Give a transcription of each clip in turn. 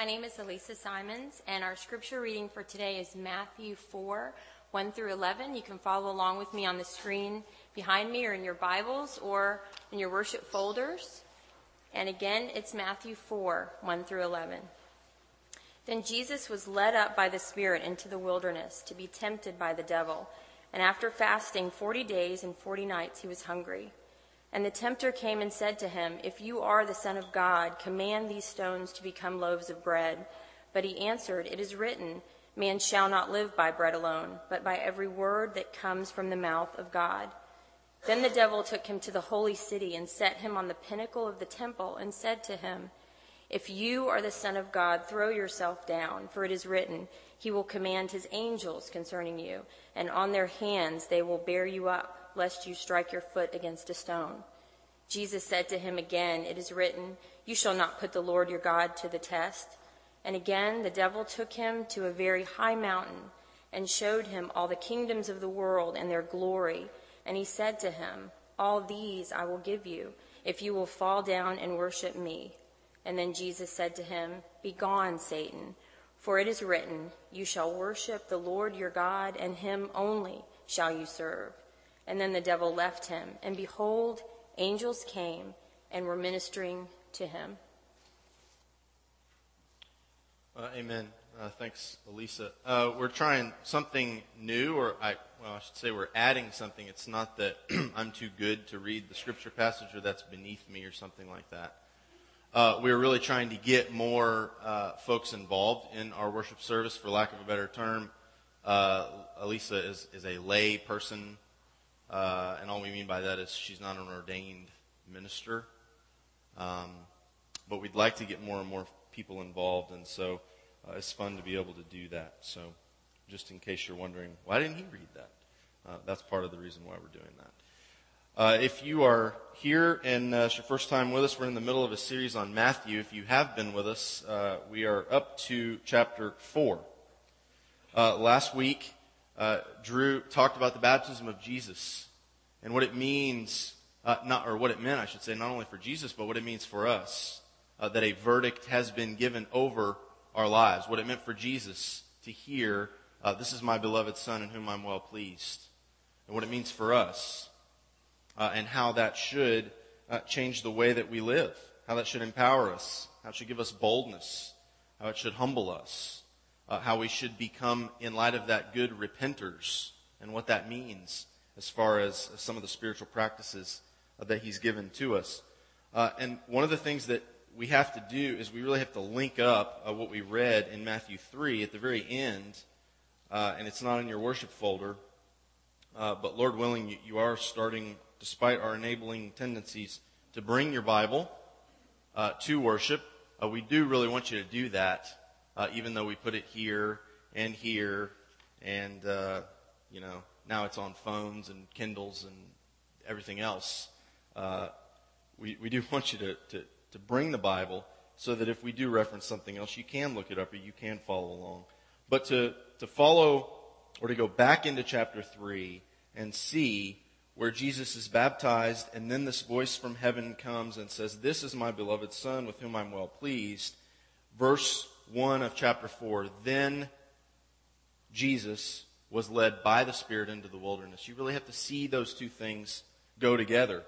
My name is Elisa Simons, and our scripture reading for today is Matthew 4 1 through 11. You can follow along with me on the screen behind me or in your Bibles or in your worship folders. And again, it's Matthew 4 1 through 11. Then Jesus was led up by the Spirit into the wilderness to be tempted by the devil. And after fasting 40 days and 40 nights, he was hungry. And the tempter came and said to him, If you are the Son of God, command these stones to become loaves of bread. But he answered, It is written, Man shall not live by bread alone, but by every word that comes from the mouth of God. Then the devil took him to the holy city and set him on the pinnacle of the temple and said to him, If you are the Son of God, throw yourself down, for it is written, He will command His angels concerning you, and on their hands they will bear you up lest you strike your foot against a stone. Jesus said to him again, It is written, You shall not put the Lord your God to the test. And again the devil took him to a very high mountain and showed him all the kingdoms of the world and their glory. And he said to him, All these I will give you, if you will fall down and worship me. And then Jesus said to him, Begone, Satan, for it is written, You shall worship the Lord your God, and him only shall you serve. And then the devil left him, and behold, angels came and were ministering to him. Uh, amen. Uh, thanks, Elisa. Uh, we're trying something new, or I, well, I should say we're adding something. It's not that I'm too good to read the scripture passage, or that's beneath me, or something like that. Uh, we're really trying to get more uh, folks involved in our worship service, for lack of a better term. Uh, Elisa is, is a lay person uh, and all we mean by that is she's not an ordained minister. Um, but we'd like to get more and more people involved, and so uh, it's fun to be able to do that. So, just in case you're wondering, why didn't he read that? Uh, that's part of the reason why we're doing that. Uh, if you are here and uh, it's your first time with us, we're in the middle of a series on Matthew. If you have been with us, uh, we are up to chapter 4. Uh, last week, uh, Drew talked about the baptism of Jesus and what it means, uh, not, or what it meant, I should say, not only for Jesus, but what it means for us. Uh, that a verdict has been given over our lives. What it meant for Jesus to hear, uh, this is my beloved Son in whom I'm well pleased. And what it means for us. Uh, and how that should uh, change the way that we live. How that should empower us. How it should give us boldness. How it should humble us uh, how we should become, in light of that, good repenters and what that means as far as some of the spiritual practices uh, that He's given to us. Uh, and one of the things that we have to do is we really have to link up uh, what we read in Matthew 3 at the very end, uh, and it's not in your worship folder, uh, but Lord willing, you, you, are starting, despite our enabling tendencies, to bring your Bible to worship. we do really want you to do that uh, even though we put it here and here, and uh, you know now it's on phones and Kindles and everything else. Uh, we we do want you to, to to bring the Bible so that if we do reference something else, you can look it up or you can follow along. But to to follow or to go back into chapter three and see where Jesus is baptized, and then this voice from heaven comes and says, This is my beloved Son with whom I'm well pleased. Verse 1 of chapter 4, then Jesus was led by the Spirit into the wilderness. You really have to see those two things go together.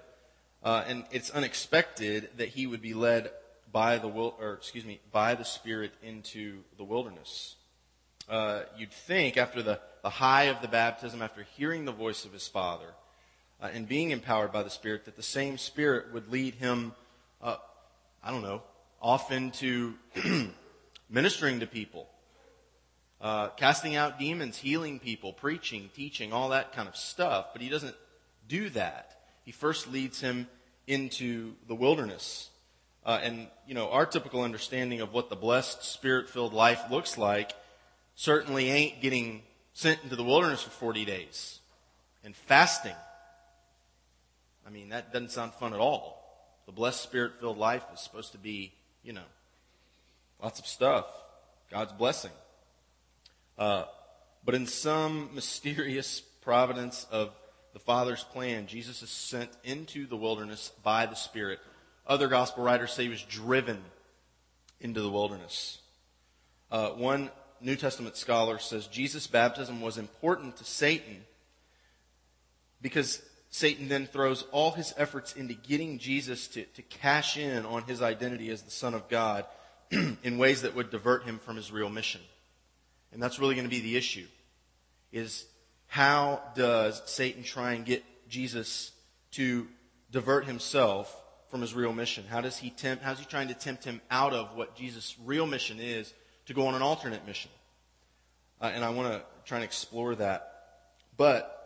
Uh, and it's unexpected that he would be led by the will, or excuse me, by the Spirit into the wilderness. Uh, you'd think after the, the high of the baptism, after hearing the voice of his Father, uh, and being empowered by the Spirit, that the same Spirit would lead him, I don't know, off into ministering to people, uh, casting out demons, healing people, preaching, teaching, all that kind of stuff. But he doesn't do that. He first leads him into the wilderness. Uh, and, you know, our typical understanding of what the blessed, spirit filled life looks like certainly ain't getting sent into the wilderness for 40 days and fasting. I mean, that doesn't sound fun at all. The blessed, spirit filled life is supposed to be, you know, Lots of stuff. God's blessing. Uh, but in some mysterious providence of the Father's plan, Jesus is sent into the wilderness by the Spirit. Other gospel writers say he was driven into the wilderness. Uh, one New Testament scholar says Jesus' baptism was important to Satan because Satan then throws all his efforts into getting Jesus to, to cash in on his identity as the Son of God in ways that would divert him from his real mission. And that's really going to be the issue. Is how does Satan try and get Jesus to divert himself from his real mission? How does he tempt, how's he trying to tempt him out of what Jesus' real mission is to go on an alternate mission? Uh, and I want to try and explore that. But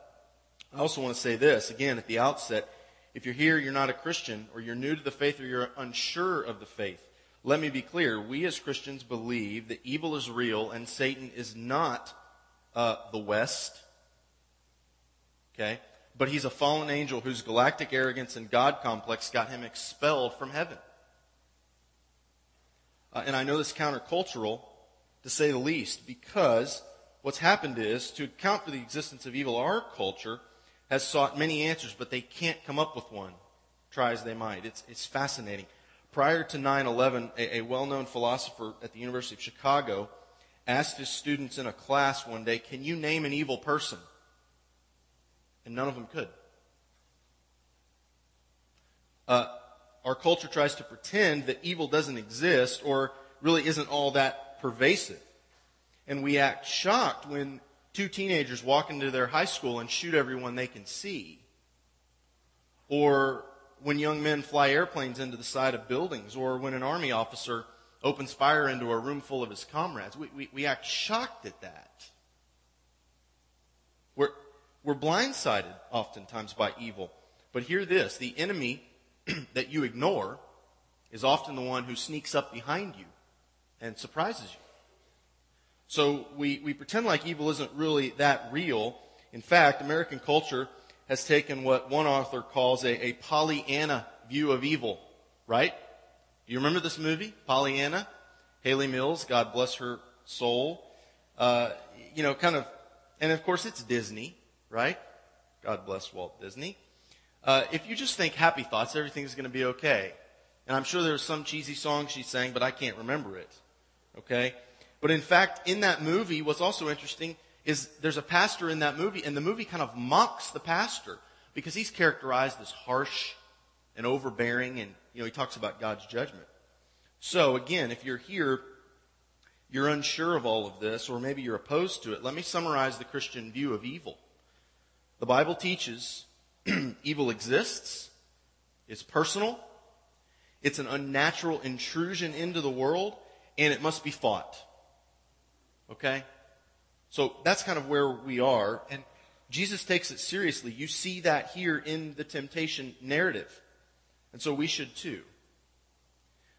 I also want to say this, again, at the outset. If you're here, you're not a Christian, or you're new to the faith, or you're unsure of the faith, let me be clear. We as Christians believe that evil is real and Satan is not uh, the West. Okay? But he's a fallen angel whose galactic arrogance and God complex got him expelled from heaven. Uh, and I know this is countercultural, to say the least, because what's happened is, to account for the existence of evil, our culture has sought many answers, but they can't come up with one, try as they might. It's, it's fascinating. Prior to 9-11, a, a well-known philosopher at the University of Chicago asked his students in a class one day, can you name an evil person? And none of them could. Uh, our culture tries to pretend that evil doesn't exist or really isn't all that pervasive. And we act shocked when two teenagers walk into their high school and shoot everyone they can see. Or when young men fly airplanes into the side of buildings, or when an army officer opens fire into a room full of his comrades. We, we, we act shocked at that. We're, we're blindsided oftentimes by evil. But hear this the enemy that you ignore is often the one who sneaks up behind you and surprises you. So we, we pretend like evil isn't really that real. In fact, American culture has taken what one author calls a, a Pollyanna view of evil, right? You remember this movie, Pollyanna? Hayley Mills, God bless her soul. Uh, you know, kind of, and of course it's Disney, right? God bless Walt Disney. Uh, if you just think happy thoughts, everything's going to be okay. And I'm sure there's some cheesy song she sang, but I can't remember it. Okay? But in fact, in that movie, what's also interesting is there's a pastor in that movie, and the movie kind of mocks the pastor because he's characterized as harsh and overbearing, and you know he talks about God's judgment. So again, if you're here, you're unsure of all of this, or maybe you're opposed to it. Let me summarize the Christian view of evil. The Bible teaches evil exists, it's personal, it's an unnatural intrusion into the world, and it must be fought. Okay? So that's kind of where we are. And Jesus takes it seriously. You see that here in the temptation narrative. And so we should too.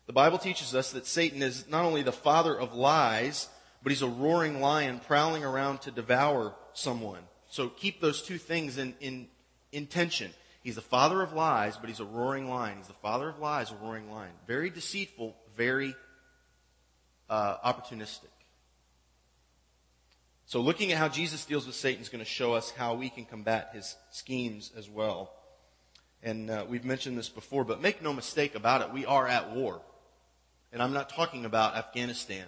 The Bible teaches us that Satan is not only the father of lies, but he's a roaring lion prowling around to devour someone. So keep those two things in, in, in tension. He's the father of lies, but he's a roaring lion. He's the father of lies, a roaring lion. Very deceitful, very uh, opportunistic. So looking at how Jesus deals with Satan is going to show us how we can combat his schemes as well. And uh, we've mentioned this before, but make no mistake about it, we are at war. And I'm not talking about Afghanistan.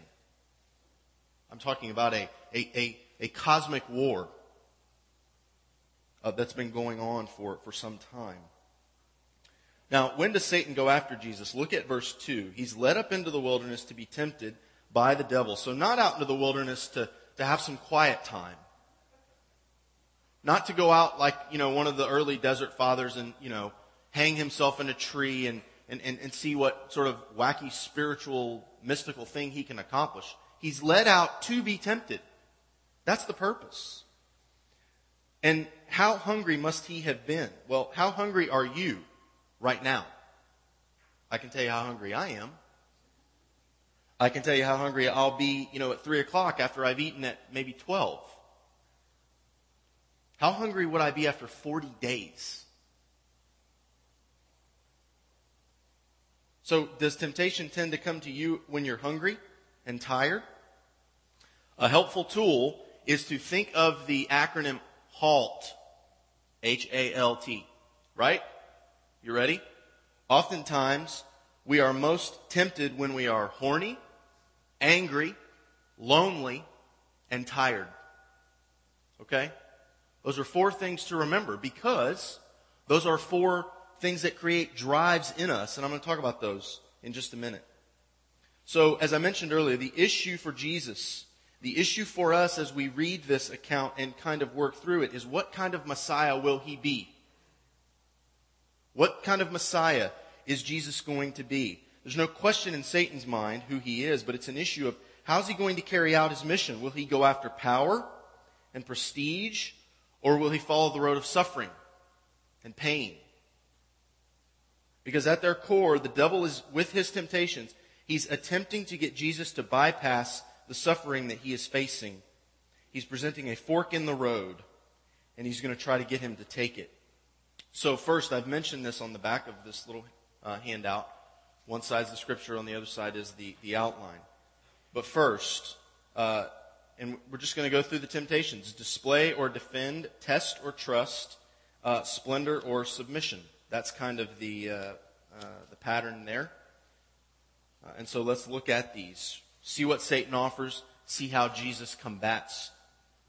I'm talking about a, a, a, a cosmic war uh, that's been going on for, for some time. Now, when does Satan go after Jesus? Look at verse 2. He's led up into the wilderness to be tempted by the devil. So not out into the wilderness to to have some quiet time. Not to go out like, you know, one of the early desert fathers and, you know, hang himself in a tree and, and, and, and see what sort of wacky spiritual mystical thing he can accomplish. He's led out to be tempted. That's the purpose. And how hungry must he have been? Well, how hungry are you right now? I can tell you how hungry I am. I can tell you how hungry I'll be, you know, at 3 o'clock after I've eaten at maybe 12. How hungry would I be after 40 days? So does temptation tend to come to you when you're hungry and tired? A helpful tool is to think of the acronym HALT. H-A-L-T. Right? You ready? Oftentimes, we are most tempted when we are horny, angry, lonely, and tired. Okay? Those are four things to remember because those are four things that create drives in us, and I'm going to talk about those in just a minute. So, as I mentioned earlier, the issue for Jesus, the issue for us as we read this account and kind of work through it is what kind of Messiah will he be? What kind of Messiah is Jesus going to be? There's no question in Satan's mind who he is, but it's an issue of how's he going to carry out his mission? Will he go after power and prestige, or will he follow the road of suffering and pain? Because at their core, the devil is, with his temptations, he's attempting to get Jesus to bypass the suffering that he is facing. He's presenting a fork in the road, and he's going to try to get him to take it. So first, I've mentioned this on the back of this little uh, handout. One side is the scripture, on the other side is the, the outline. But first, uh, and we're just going to go through the temptations display or defend, test or trust, uh, splendor or submission. That's kind of the, uh, uh, the pattern there. Uh, and so let's look at these. See what Satan offers, see how Jesus combats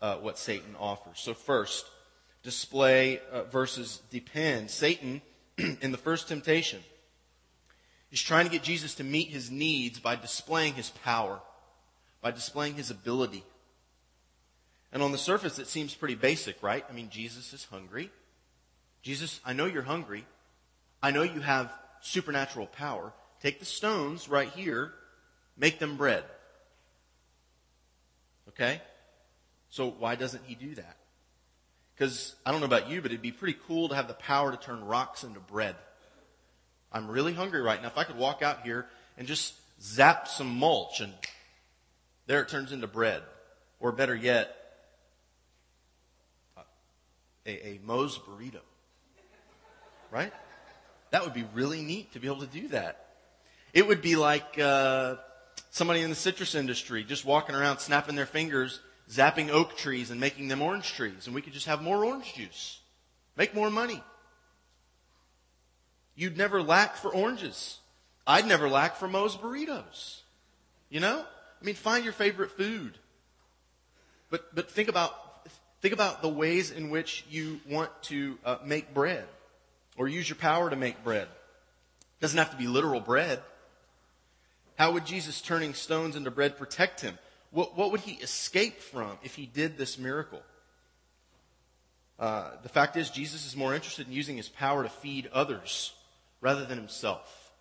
uh, what Satan offers. So, first, display versus depend. Satan, in the first temptation, is trying to get Jesus to meet his needs by displaying his power, by displaying his ability. And on the surface, it seems pretty basic, right? I mean, Jesus is hungry. Jesus, I know you're hungry. I know you have supernatural power. Take the stones right here, make them bread. Okay? So why doesn't he do that? Because I don't know about you, but it'd be pretty cool to have the power to turn rocks into bread. I'm really hungry right now. If I could walk out here and just zap some mulch and there it turns into bread. Or better yet, a, a Moe's burrito. Right? That would be really neat to be able to do that. It would be like uh, somebody in the citrus industry just walking around snapping their fingers, zapping oak trees and making them orange trees, and we could just have more orange juice, make more money. You'd never lack for oranges. I'd never lack for Moe's burritos. You know? I mean, find your favorite food. But, but think about, think about the ways in which you want to uh, make bread or use your power to make bread. It doesn't have to be literal bread. How would Jesus turning stones into bread protect him? What, what would he escape from if he did this miracle? Uh, the fact is, Jesus is more interested in using his power to feed others rather than himself.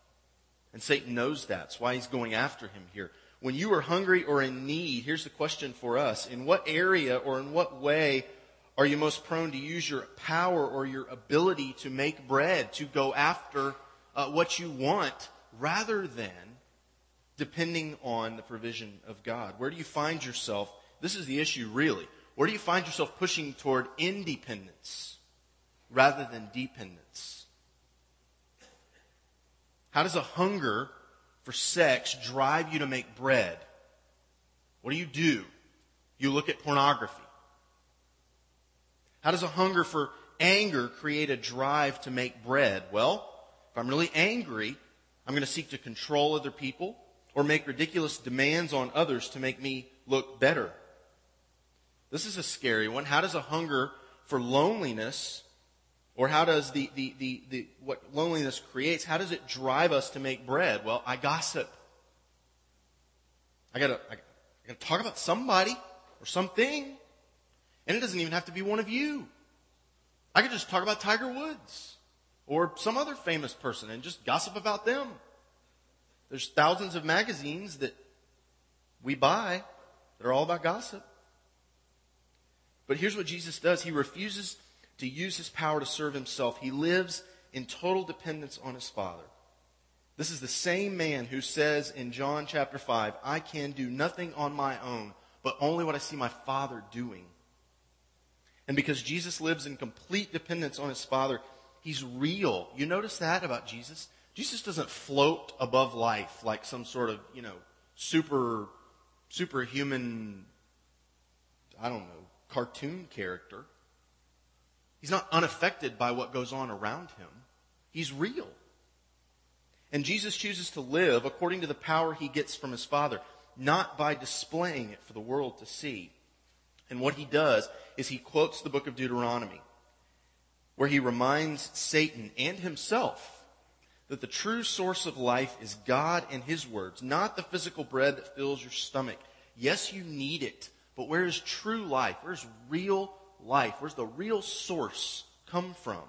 And Satan knows that. That's why he's going after him here. When you are hungry or in need, here's the question for us. In what area or in what way are you most prone to use your power or your ability to make bread, to go after uh, what you want, rather than depending on the provision of God? Where do you find yourself? This is the issue, really. Where do you find yourself pushing toward independence rather than dependence? How does a hunger for sex drive you to make bread? What do you do? You look at pornography. How does a hunger for anger create a drive to make bread? Well, if I'm really angry, I'm going to seek to control other people or make ridiculous demands on others to make me look better. This is a scary one. How does a hunger for loneliness or how does the, the, the, the, what loneliness creates, how does it drive us to make bread? Well, I gossip. I gotta, I, I gotta talk about somebody or something. And it doesn't even have to be one of you. I could just talk about Tiger Woods or some other famous person and just gossip about them. There's thousands of magazines that we buy that are all about gossip. But here's what Jesus does. He refuses to use his power to serve himself. He lives in total dependence on his Father. This is the same man who says in John chapter 5, I can do nothing on my own, but only what I see my Father doing. And because Jesus lives in complete dependence on his Father, he's real. You notice that about Jesus? Jesus doesn't float above life like some sort of, you know, super, superhuman, I don't know, cartoon character. He's not unaffected by what goes on around him. He's real. And Jesus chooses to live according to the power he gets from his Father, not by displaying it for the world to see. And what he does is he quotes the book of Deuteronomy, where he reminds Satan and himself that the true source of life is God and his words, not the physical bread that fills your stomach. Yes, you need it, but where is true life? Where's real life? Where's the real source come from?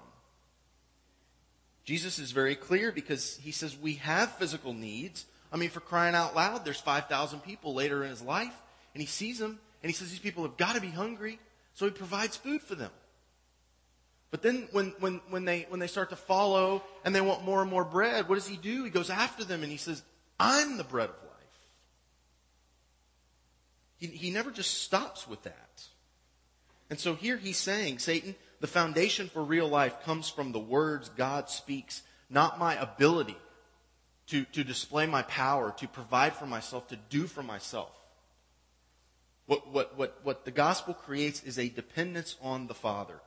Jesus is very clear because he says we have physical needs. I mean, for crying out loud, there's 5,000 people later in his life, and he sees them, and he says these people have got to be hungry, so he provides food for them. But then when, when, when, they, when they start to follow and they want more and more bread, what does he do? He goes after them and he says, I'm the bread of life. He, he never just stops with that. And so here he's saying, Satan, the foundation for real life comes from the words God speaks, not my ability to, to display my power, to provide for myself, to do for myself. What, what, what, what the gospel creates is a dependence on the Father.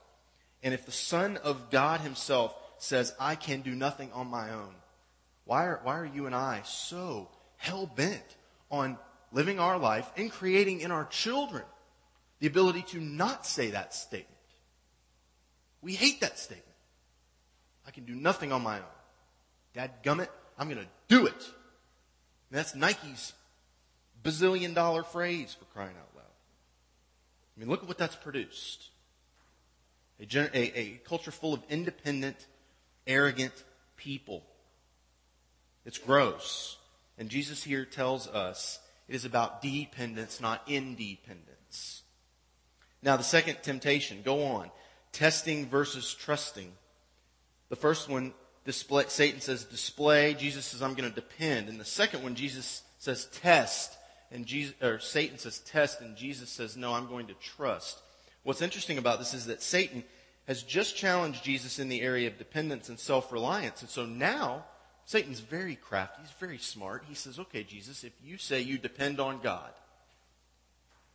And if the Son of God Himself says, I can do nothing on my own, why are, why are you and I so hell bent on living our life and creating in our children the ability to not say that statement? We hate that statement. I can do nothing on my own. Dad gummit, I'm to do it. And that's Nike's bazillion dollar phrase for crying out loud. I mean, look at what that's produced. A, a, a culture full of independent, arrogant people. It's gross. And Jesus here tells us it is about dependence, not independence. Now, the second temptation, go on testing versus trusting. The first one, display, Satan says display. Jesus says, I'm going to depend. And the second one, Jesus says test. And Jesus, or Satan says test, and Jesus says, no, I'm going to trust. What's interesting about this is that Satan has just challenged Jesus in the area of dependence and self-reliance. And so now, Satan's very crafty. He's very smart. He says, okay, Jesus, if you say you depend on God,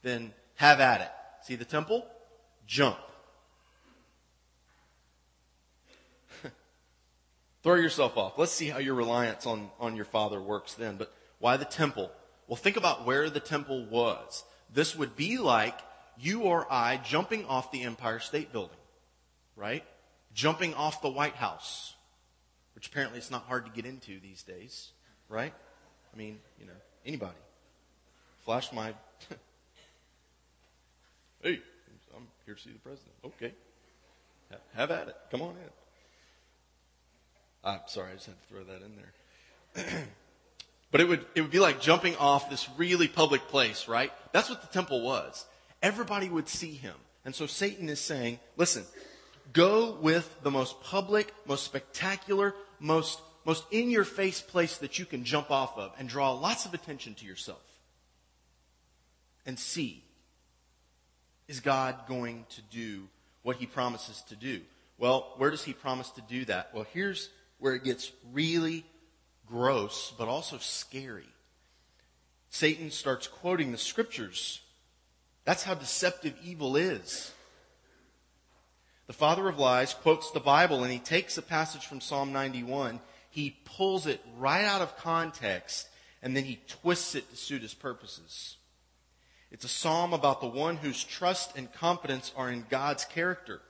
then have at it. See the temple? Jump. Throw yourself off. Let's see how your reliance on, on your Father works then. But why the temple? Well, think about where the temple was. This would be like you or I jumping off the Empire State Building, right? Jumping off the White House, which apparently it's not hard to get into these days, right? I mean, you know, anybody. Flash my. hey, I'm here to see the president. Okay. Have at it. Come on in. I'm sorry, I just had to throw that in there. but it would, it would be like jumping off this really public place, right? That's what the temple was. Everybody would see him. And so Satan is saying, listen, go with the most public, most spectacular, most, most in your face place that you can jump off of and draw lots of attention to yourself. And see, is God going to do what he promises to do? Well, where does he promise to do that? Well, here's where it gets really gross, but also scary. Satan starts quoting the scriptures. That's how deceptive evil is. The father of lies quotes the Bible and he takes a passage from Psalm 91, he pulls it right out of context, and then he twists it to suit his purposes. It's a psalm about the one whose trust and confidence are in God's character.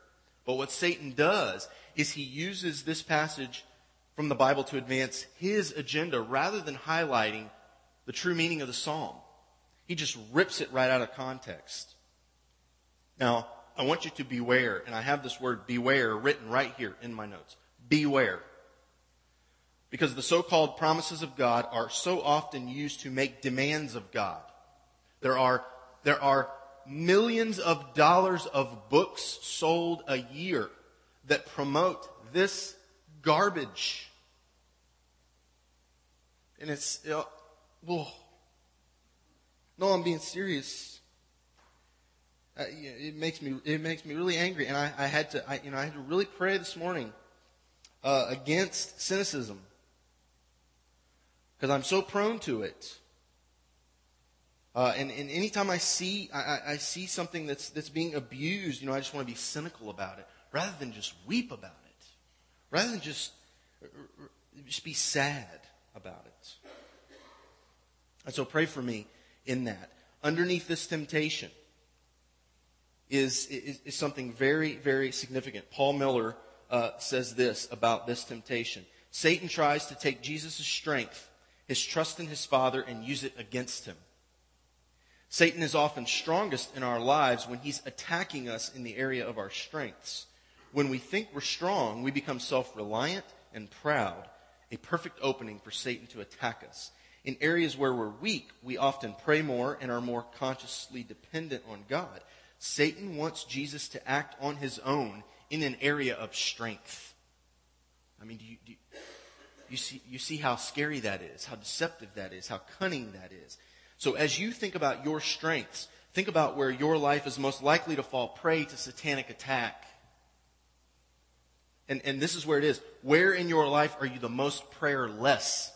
But what Satan does is he uses this passage from the Bible to advance his agenda rather than highlighting the true meaning of the psalm. He just rips it right out of context. Now, I want you to beware, and I have this word beware written right here in my notes. Beware. Because the so-called promises of God are so often used to make demands of God. There are, there are millions of dollars of books sold a year that promote this garbage. And it's, you know, whoa. No, I'm being serious. Uh, it makes me it makes me really angry, and I, I had to I, you know I had to really pray this morning uh, against cynicism because I'm so prone to it. Uh, and, and anytime I see I, I see something that's that's being abused, you know, I just want to be cynical about it rather than just weep about it, rather than just just be sad about it. And so pray for me in that. Underneath this temptation is, is, is something very, very significant. Paul Miller uh, says this about this temptation Satan tries to take Jesus' strength, his trust in his Father, and use it against him. Satan is often strongest in our lives when he's attacking us in the area of our strengths. When we think we're strong, we become self reliant and proud, a perfect opening for Satan to attack us. In areas where we're weak, we often pray more and are more consciously dependent on God. Satan wants Jesus to act on his own in an area of strength. I mean, do you, do you, you, see, you see how scary that is, how deceptive that is, how cunning that is. So as you think about your strengths, think about where your life is most likely to fall prey to satanic attack. And, and this is where it is. Where in your life are you the most prayerless?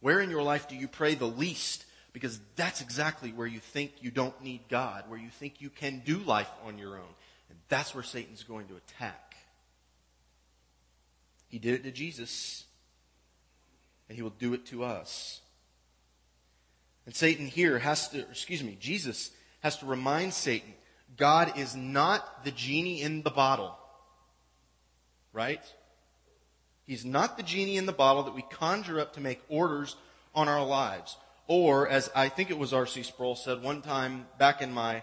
Where in your life do you pray the least? Because that's exactly where you think you don't need God, where you think you can do life on your own. And that's where Satan's going to attack. He did it to Jesus, and he will do it to us. And Satan here has to, excuse me, Jesus has to remind Satan God is not the genie in the bottle. Right? He's not the genie in the bottle that we conjure up to make orders on our lives. Or, as I think it was R.C. Sproul said one time back in my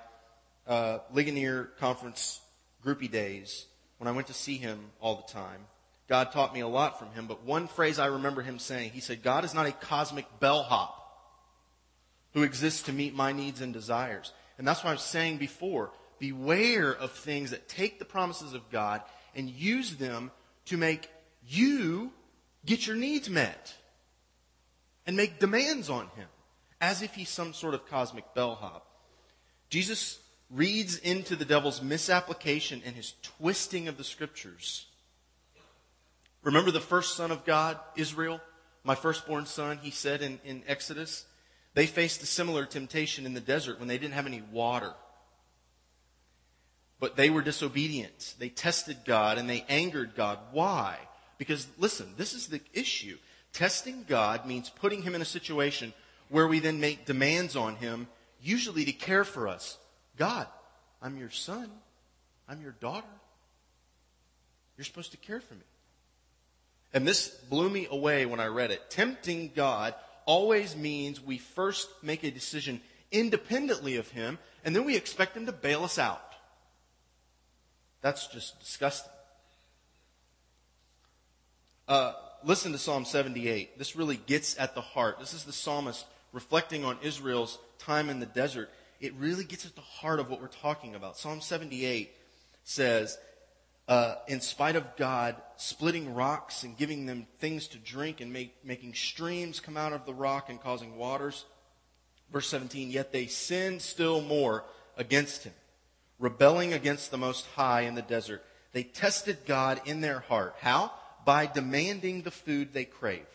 uh, Ligonier conference groupie days, when I went to see him all the time, God taught me a lot from him. But one phrase I remember him saying, he said, God is not a cosmic bellhop who exists to meet my needs and desires. And that's what I was saying before. Beware of things that take the promises of God and use them to make you get your needs met and make demands on him as if he's some sort of cosmic bellhop. Jesus reads into the devil's misapplication and his twisting of the scriptures. Remember the first son of God, Israel, my firstborn son, he said in, in Exodus? They faced a similar temptation in the desert when they didn't have any water. But they were disobedient. They tested God and they angered God. Why? Because listen, this is the issue. Testing God means putting him in a situation where we then make demands on him, usually to care for us. God, I'm your son. I'm your daughter. You're supposed to care for me. And this blew me away when I read it. Tempting God always means we first make a decision independently of Him, and then we expect Him to bail us out. That's just disgusting. Uh, listen to Psalm 78. This really gets at the heart. This is the psalmist reflecting on Israel's time in the desert. It really gets at the heart of what we're talking about. Psalm 78 says, uh, in spite of God splitting rocks and giving them things to drink and make, making streams come out of the rock and causing waters. Verse 17, yet they sinned still more against him, rebelling against the Most High in the desert. They tested God in their heart. How? by demanding the food they craved.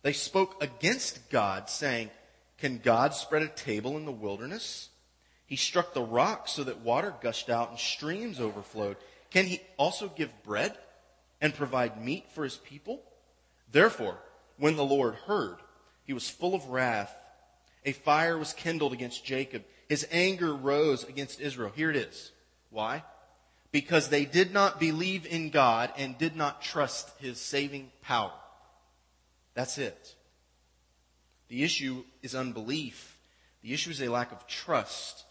They spoke against God, saying, Can God spread a table in the wilderness? He struck the rock so that water gushed out and streams overflowed. Can he also give bread and provide meat for his people? Therefore, when the Lord heard, he was full of wrath. A fire was kindled against Jacob. His anger rose against Israel. Here it is. Why? because they did not believe in God and did not trust his saving power. That's it. The issue is unbelief. The issue is a lack of trust.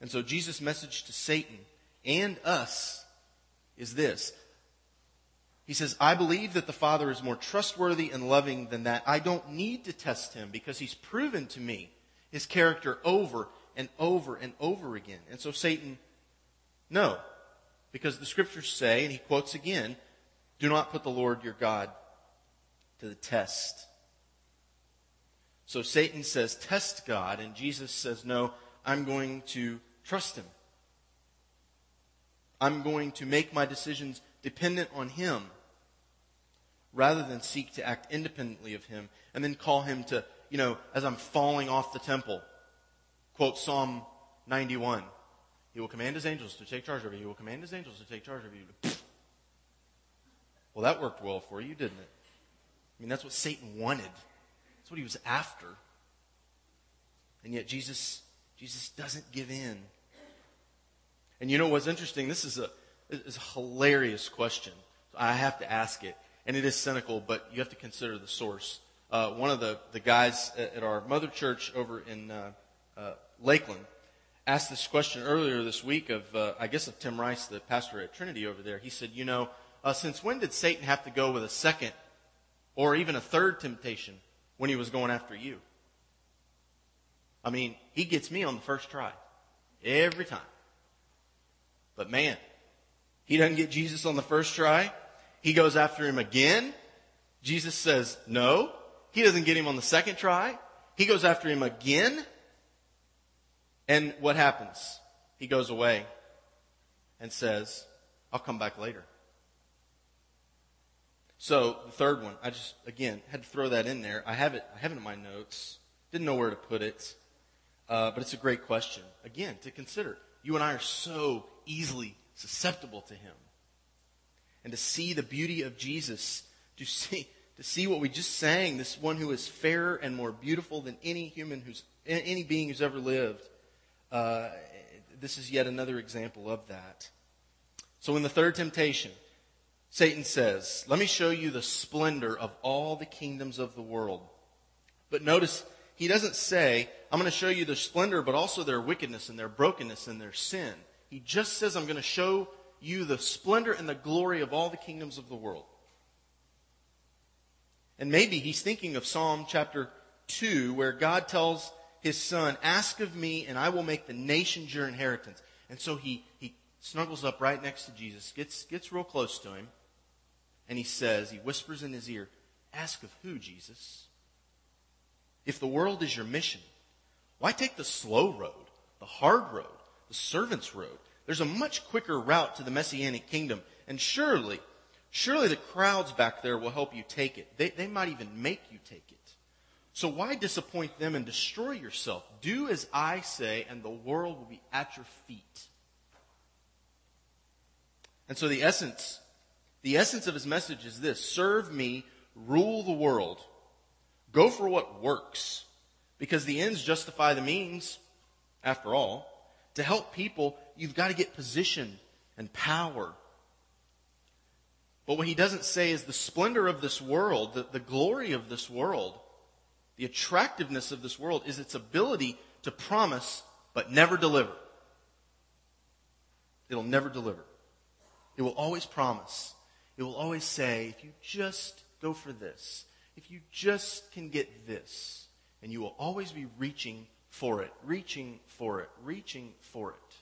And so Jesus' message to Satan and us is this. He says, I believe that the Father is more trustworthy and loving than that. I don't need to test him because he's proven to me his character over and over and over again. And so Satan, no, because the scriptures say, and he quotes again, do not put the Lord your God to the test. So Satan says, test God, and Jesus says, no, I'm going to trust him. I'm going to make my decisions dependent on him rather than seek to act independently of him and then call him to, you know, as I'm falling off the temple. Quote Psalm 91. He will command his angels to take charge of you. He will command his angels to take charge of you. Well, that worked well for you, didn't it? I mean, that's what Satan wanted. That's what he was after. And yet Jesus, Jesus doesn't give in. And you know what's interesting? This is a, is a hilarious question. I have to ask it. And it is cynical, but you have to consider the source. Uh, one of the, the guys at, our mother church over in uh, uh, Lakeland asked this question earlier this week of, uh, I guess, of Tim Rice, the pastor at Trinity over there. He said, You know, uh, since when did Satan have to go with a second or even a third temptation when he was going after you? I mean, he gets me on the first try every time. But man, he doesn't get Jesus on the first try. He goes after him again. Jesus says no. He doesn't get him on the second try. He goes after him again. And what happens? He goes away and says, I'll come back later. So the third one, I just again had to throw that in there. I have it. I have it in my notes. Didn't know where to put it, uh, but it's a great question. Again, to consider. You and I are so easily susceptible to him. And to see the beauty of Jesus, to see, to see what we just sang, this one who is fairer and more beautiful than any human who's, any being who's ever lived. Uh, this is yet another example of that. So in the third temptation, Satan says, let me show you the splendor of all the kingdoms of the world. But notice, he doesn't say, I'm going to show you their splendor, but also their wickedness and their brokenness and their sin. He just says, I'm going to show you the splendor and the glory of all the kingdoms of the world. And maybe he's thinking of Psalm chapter 2, where God tells his son, Ask of me, and I will make the nations your inheritance. And so he, he snuggles up right next to Jesus, gets, gets real close to him, and he says, He whispers in his ear, Ask of who, Jesus? If the world is your mission, why take the slow road, the hard road? The servant's road. There's a much quicker route to the messianic kingdom. And surely, surely the crowds back there will help you take it. They, they might even make you take it. So why disappoint them and destroy yourself? Do as I say, and the world will be at your feet. And so the essence, the essence of his message is this serve me, rule the world. Go for what works. Because the ends justify the means, after all. To help people, you've got to get position and power. But what he doesn't say is the splendor of this world, the, the glory of this world, the attractiveness of this world is its ability to promise but never deliver. It'll never deliver. It will always promise. It will always say, if you just go for this, if you just can get this, and you will always be reaching for it, reaching for it, reaching for it.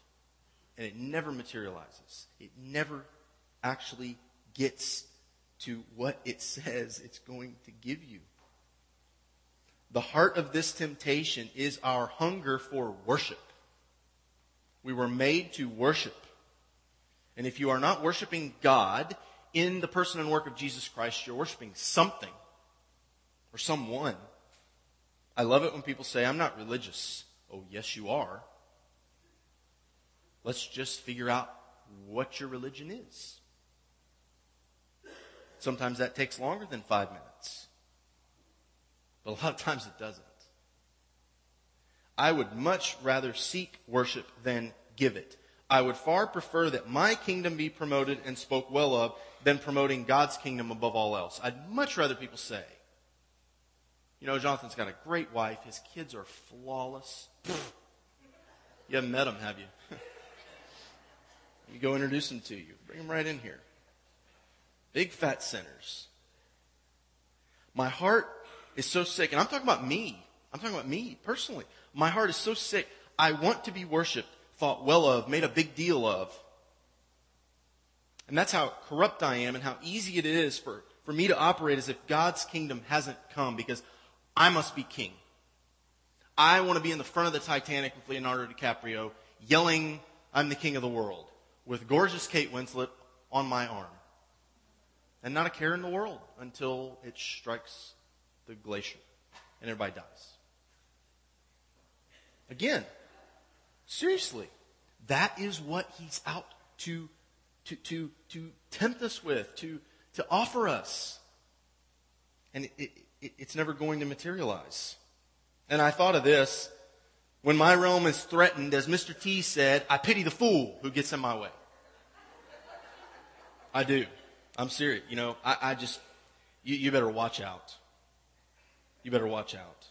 And it never materializes. It never actually gets to what it says it's going to give you. The heart of this temptation is our hunger for worship. We were made to worship. And if you are not worshiping God in the person and work of Jesus Christ, you're worshiping something or someone. I love it when people say, I'm not religious. Oh, yes, you are. Let's just figure out what your religion is. Sometimes that takes longer than five minutes. But a lot of times it doesn't. I would much rather seek worship than give it. I would far prefer that my kingdom be promoted and spoke well of than promoting God's kingdom above all else. I'd much rather people say, you know, Jonathan's got a great wife. His kids are flawless. You haven't met them, have you? you go introduce them to you. Bring them right in here. Big fat sinners. My heart is so sick, and I'm talking about me. I'm talking about me personally. My heart is so sick. I want to be worshiped, thought well of, made a big deal of. And that's how corrupt I am and how easy it is for, for me to operate as if God's kingdom hasn't come because I must be king. I want to be in the front of the Titanic with Leonardo DiCaprio yelling, I'm the king of the world with gorgeous Kate Winslet on my arm. And not a care in the world until it strikes the glacier and everybody dies. Again, seriously, that is what he's out to, to, to, to tempt us with, to, to offer us. And it, it, it's never going to materialize. And I thought of this When my realm is threatened, as Mr. T said, I pity the fool who gets in my way. I do. I'm serious. You know, I, I just, you, you better watch out. You better watch out.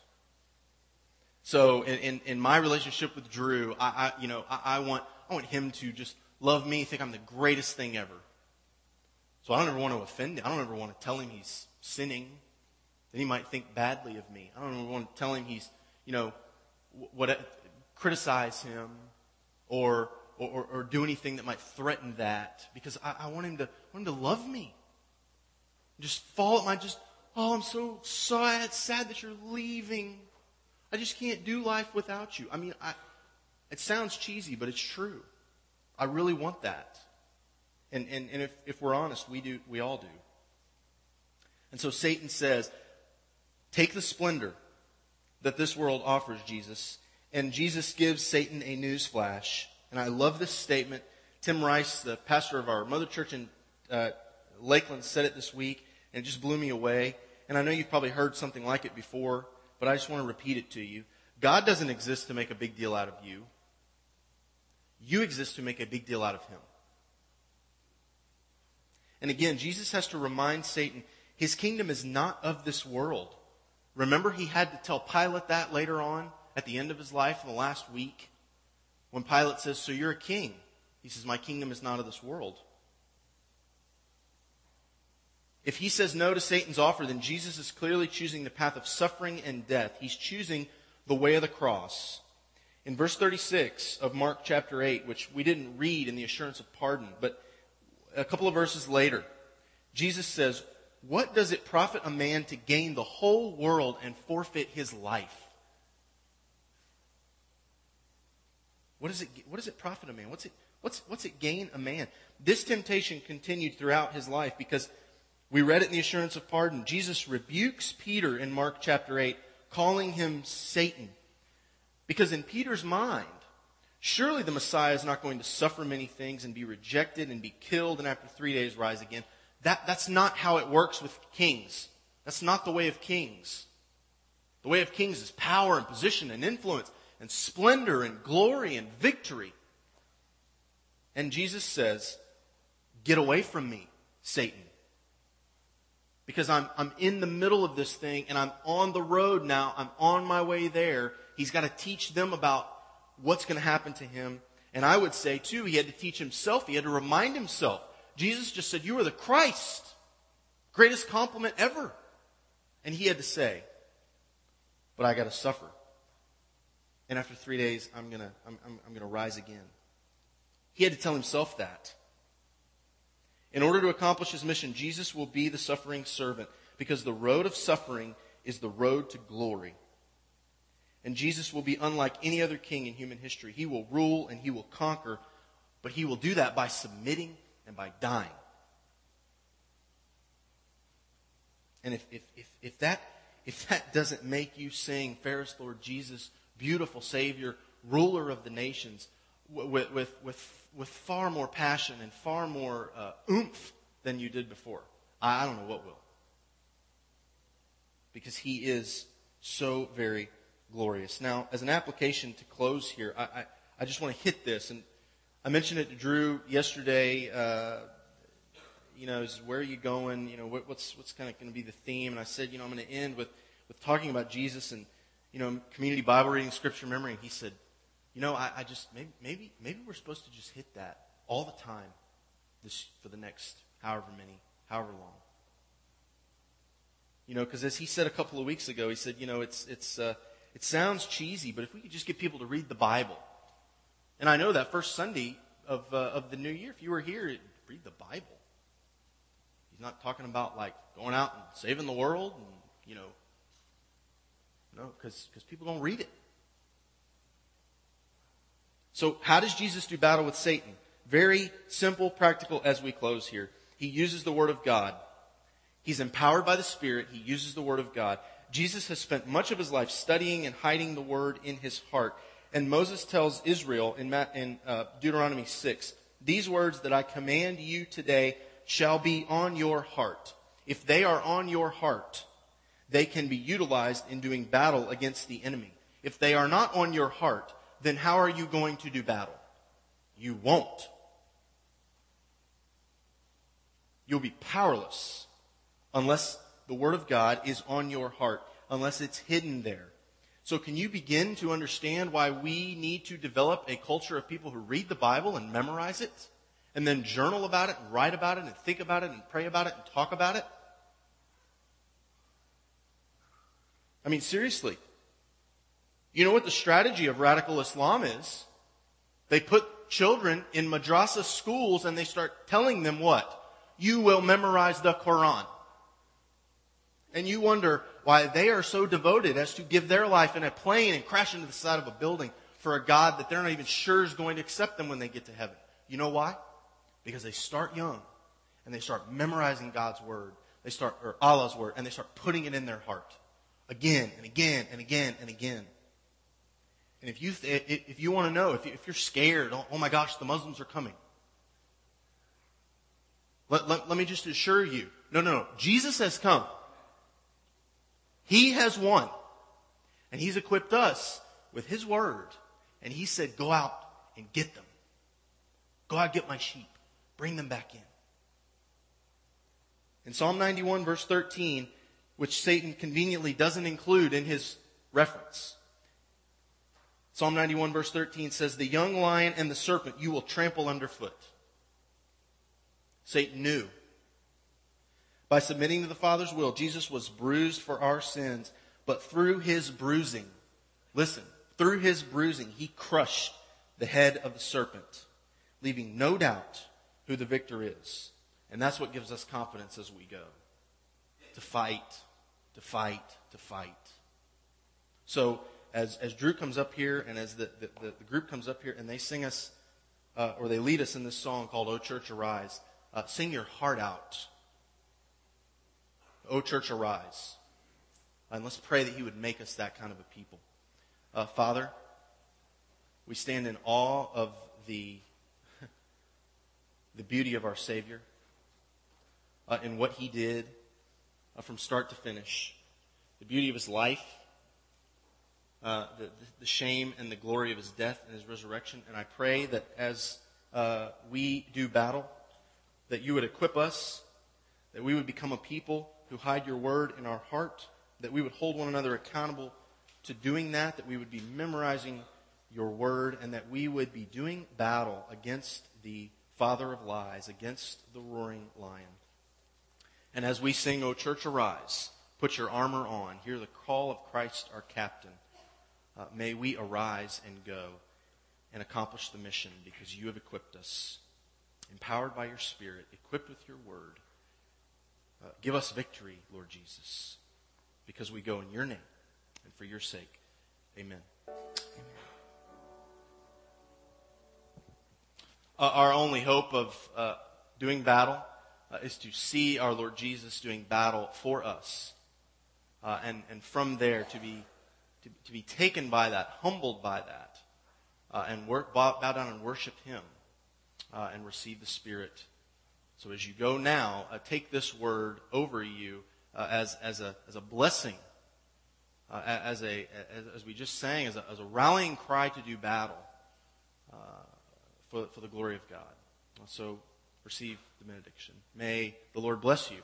So in, in, in my relationship with Drew, I, I you know, I, I, want, I want him to just love me, think I'm the greatest thing ever. So I don't ever want to offend him. I don't ever want to tell him he's sinning. Then he might think badly of me. I don't want to tell him he's, you know, what, uh, criticize him or, or, or do anything that might threaten that because I, I want him to, want him to love me. Just fall at my, just, oh, I'm so sad, sad that you're leaving. I just can't do life without you. I mean, I, it sounds cheesy, but it's true. I really want that. And, and, and if, if we're honest, we do, we all do. And so Satan says, take the splendor that this world offers Jesus. And Jesus gives Satan a news flash. And I love this statement. Tim Rice, the pastor of our mother church in uh, Lakeland, said it this week, and it just blew me away. And I know you've probably heard something like it before, but I just want to repeat it to you. God doesn't exist to make a big deal out of you. You exist to make a big deal out of him. And again, Jesus has to remind Satan, his kingdom is not of this world. Remember, he had to tell Pilate that later on at the end of his life in the last week when Pilate says, So you're a king. He says, My kingdom is not of this world. If he says no to Satan's offer, then Jesus is clearly choosing the path of suffering and death. He's choosing the way of the cross. In verse 36 of Mark chapter 8, which we didn't read in the assurance of pardon, but a couple of verses later, Jesus says, What does it profit a man to gain the whole world and forfeit his life? What, does it, what does it profit a man? What's it, what's, what's it gain a man? This temptation continued throughout his life because we read it in the assurance of pardon. Jesus rebukes Peter in Mark chapter 8, calling him Satan. Because in Peter's mind, surely the Messiah is not going to suffer many things and be rejected and be killed and after three days rise again. That, that's not how it works with kings. That's not the way of kings. The way of kings is power and position and influence and splendor and glory and victory. And Jesus says, Get away from me, Satan. Because I'm, I'm in the middle of this thing and I'm on the road now. I'm on my way there. He's got to teach them about what's going to happen to him. And I would say, too, he had to teach himself. He had to remind himself. Jesus just said, You are the Christ. Greatest compliment ever. And he had to say, But I got to suffer. And after three days, I'm going to I'm, I'm, I'm going to rise again. He had to tell himself that. In order to accomplish his mission, Jesus will be the suffering servant because the road of suffering is the road to glory. And Jesus will be unlike any other king in human history. He will rule and he will conquer, but he will do that by submitting and by dying. And if, if, if, if, that, if that doesn't make you sing, Fairest Lord Jesus, beautiful Savior, ruler of the nations, with, with, with with far more passion and far more uh, oomph than you did before. I, I don't know what will. Because he is so very glorious. Now, as an application to close here, I, I, I just want to hit this. And I mentioned it to Drew yesterday. Uh, you know, is where are you going? You know, what, what's what's kind of going to be the theme? And I said, you know, I'm going to end with with talking about Jesus and you know, community Bible reading, scripture memory. And he said, you know, I, I just maybe maybe maybe we're supposed to just hit that all the time this for the next however many, however long. You know, because as he said a couple of weeks ago, he said, you know, it's it's uh, it sounds cheesy, but if we could just get people to read the Bible, and I know that first Sunday of uh, of the new year, if you were here, read the Bible. He's not talking about like going out and saving the world, and you know, no, because people don't read it. So how does Jesus do battle with Satan? Very simple, practical as we close here. He uses the Word of God. He's empowered by the Spirit. He uses the Word of God. Jesus has spent much of his life studying and hiding the Word in his heart. And Moses tells Israel in, in uh, Deuteronomy 6, These words that I command you today shall be on your heart. If they are on your heart, they can be utilized in doing battle against the enemy. if they are not on your heart, then how are you going to do battle? You won't. You'll be powerless unless the Word of God is on your heart, unless it's hidden there. So can you begin to understand why we need to develop a culture of people who read the Bible and memorize it, and then journal about it, and write about it, and think about it, and pray about it, and talk about it? I mean, seriously. You know what the strategy of radical Islam is? They put children in madrasa schools and they start telling them what? You will memorize the Quran. And you wonder why they are so devoted as to give their life in a plane and crash into the side of a building for a God that they're not even sure is going to accept them when they get to heaven. You know why? Because they start young and they start memorizing God's word. They start, or Allah's word, and they start putting it in their heart again and again and again and again. And if you, if you want to know, if, you, are scared, oh, oh, my gosh, the Muslims are coming. Let, let, let me just assure you, no, no, no. Jesus has come. He has won. And He's equipped us with His word. And He said, go out and get them. Go out, get my sheep. Bring them back in. In Psalm 91 verse 13, which Satan conveniently doesn't include in his reference. Psalm 91 verse 13 says, the young lion and the serpent you will trample underfoot. Satan knew. By submitting to the Father's will, Jesus was bruised for our sins, but through his bruising, listen, through his bruising, he crushed the head of the serpent, leaving no doubt who the victor is. And that's what gives us confidence as we go. To fight, to fight, to fight. So, as, as Drew comes up here and as the, the, the group comes up here and they sing us, uh, or they lead us in this song called O Church Arise, uh, sing your heart out. O church, arise. And let's pray that He would make us that kind of a people. Uh, Father, we stand in awe of the, the beauty of our Savior uh, and what He did uh, from start to finish. The beauty of His life, uh, the, the shame and the glory of His death and His resurrection. And I pray that as uh, we do battle, that you would equip us, that we would become a people who hide your word in our heart, that we would hold one another accountable to doing that, that we would be memorizing your word, and that we would be doing battle against the father of lies, against the roaring lion. And as we sing, O church, arise, put your armor on, hear the call of Christ our captain. Uh, may we arise and go and accomplish the mission because you have equipped us empowered by your Spirit, equipped with your word. Uh, give us victory, Lord Jesus, because we go in your name and for your sake. Amen. Uh, our only hope of uh, doing battle uh, is to see our Lord Jesus doing battle for us. Uh, and, and from there to be, to, to, be taken by that, humbled by that, uh, and work, bow, bow down and worship Him and receive the Spirit. So as you go now, uh, take this word over you uh, as, as, a, as a blessing, uh, as, a, as, as, we just sang, as a, as a rallying cry to do battle uh, for, for the glory of God. So receive the benediction. May the Lord bless you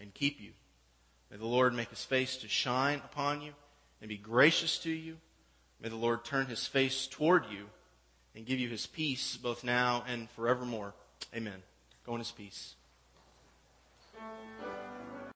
and keep you. May the Lord make his face to shine upon you and be gracious to you. May the Lord turn his face toward you and give you his peace both now and forevermore. Amen. Go in his peace.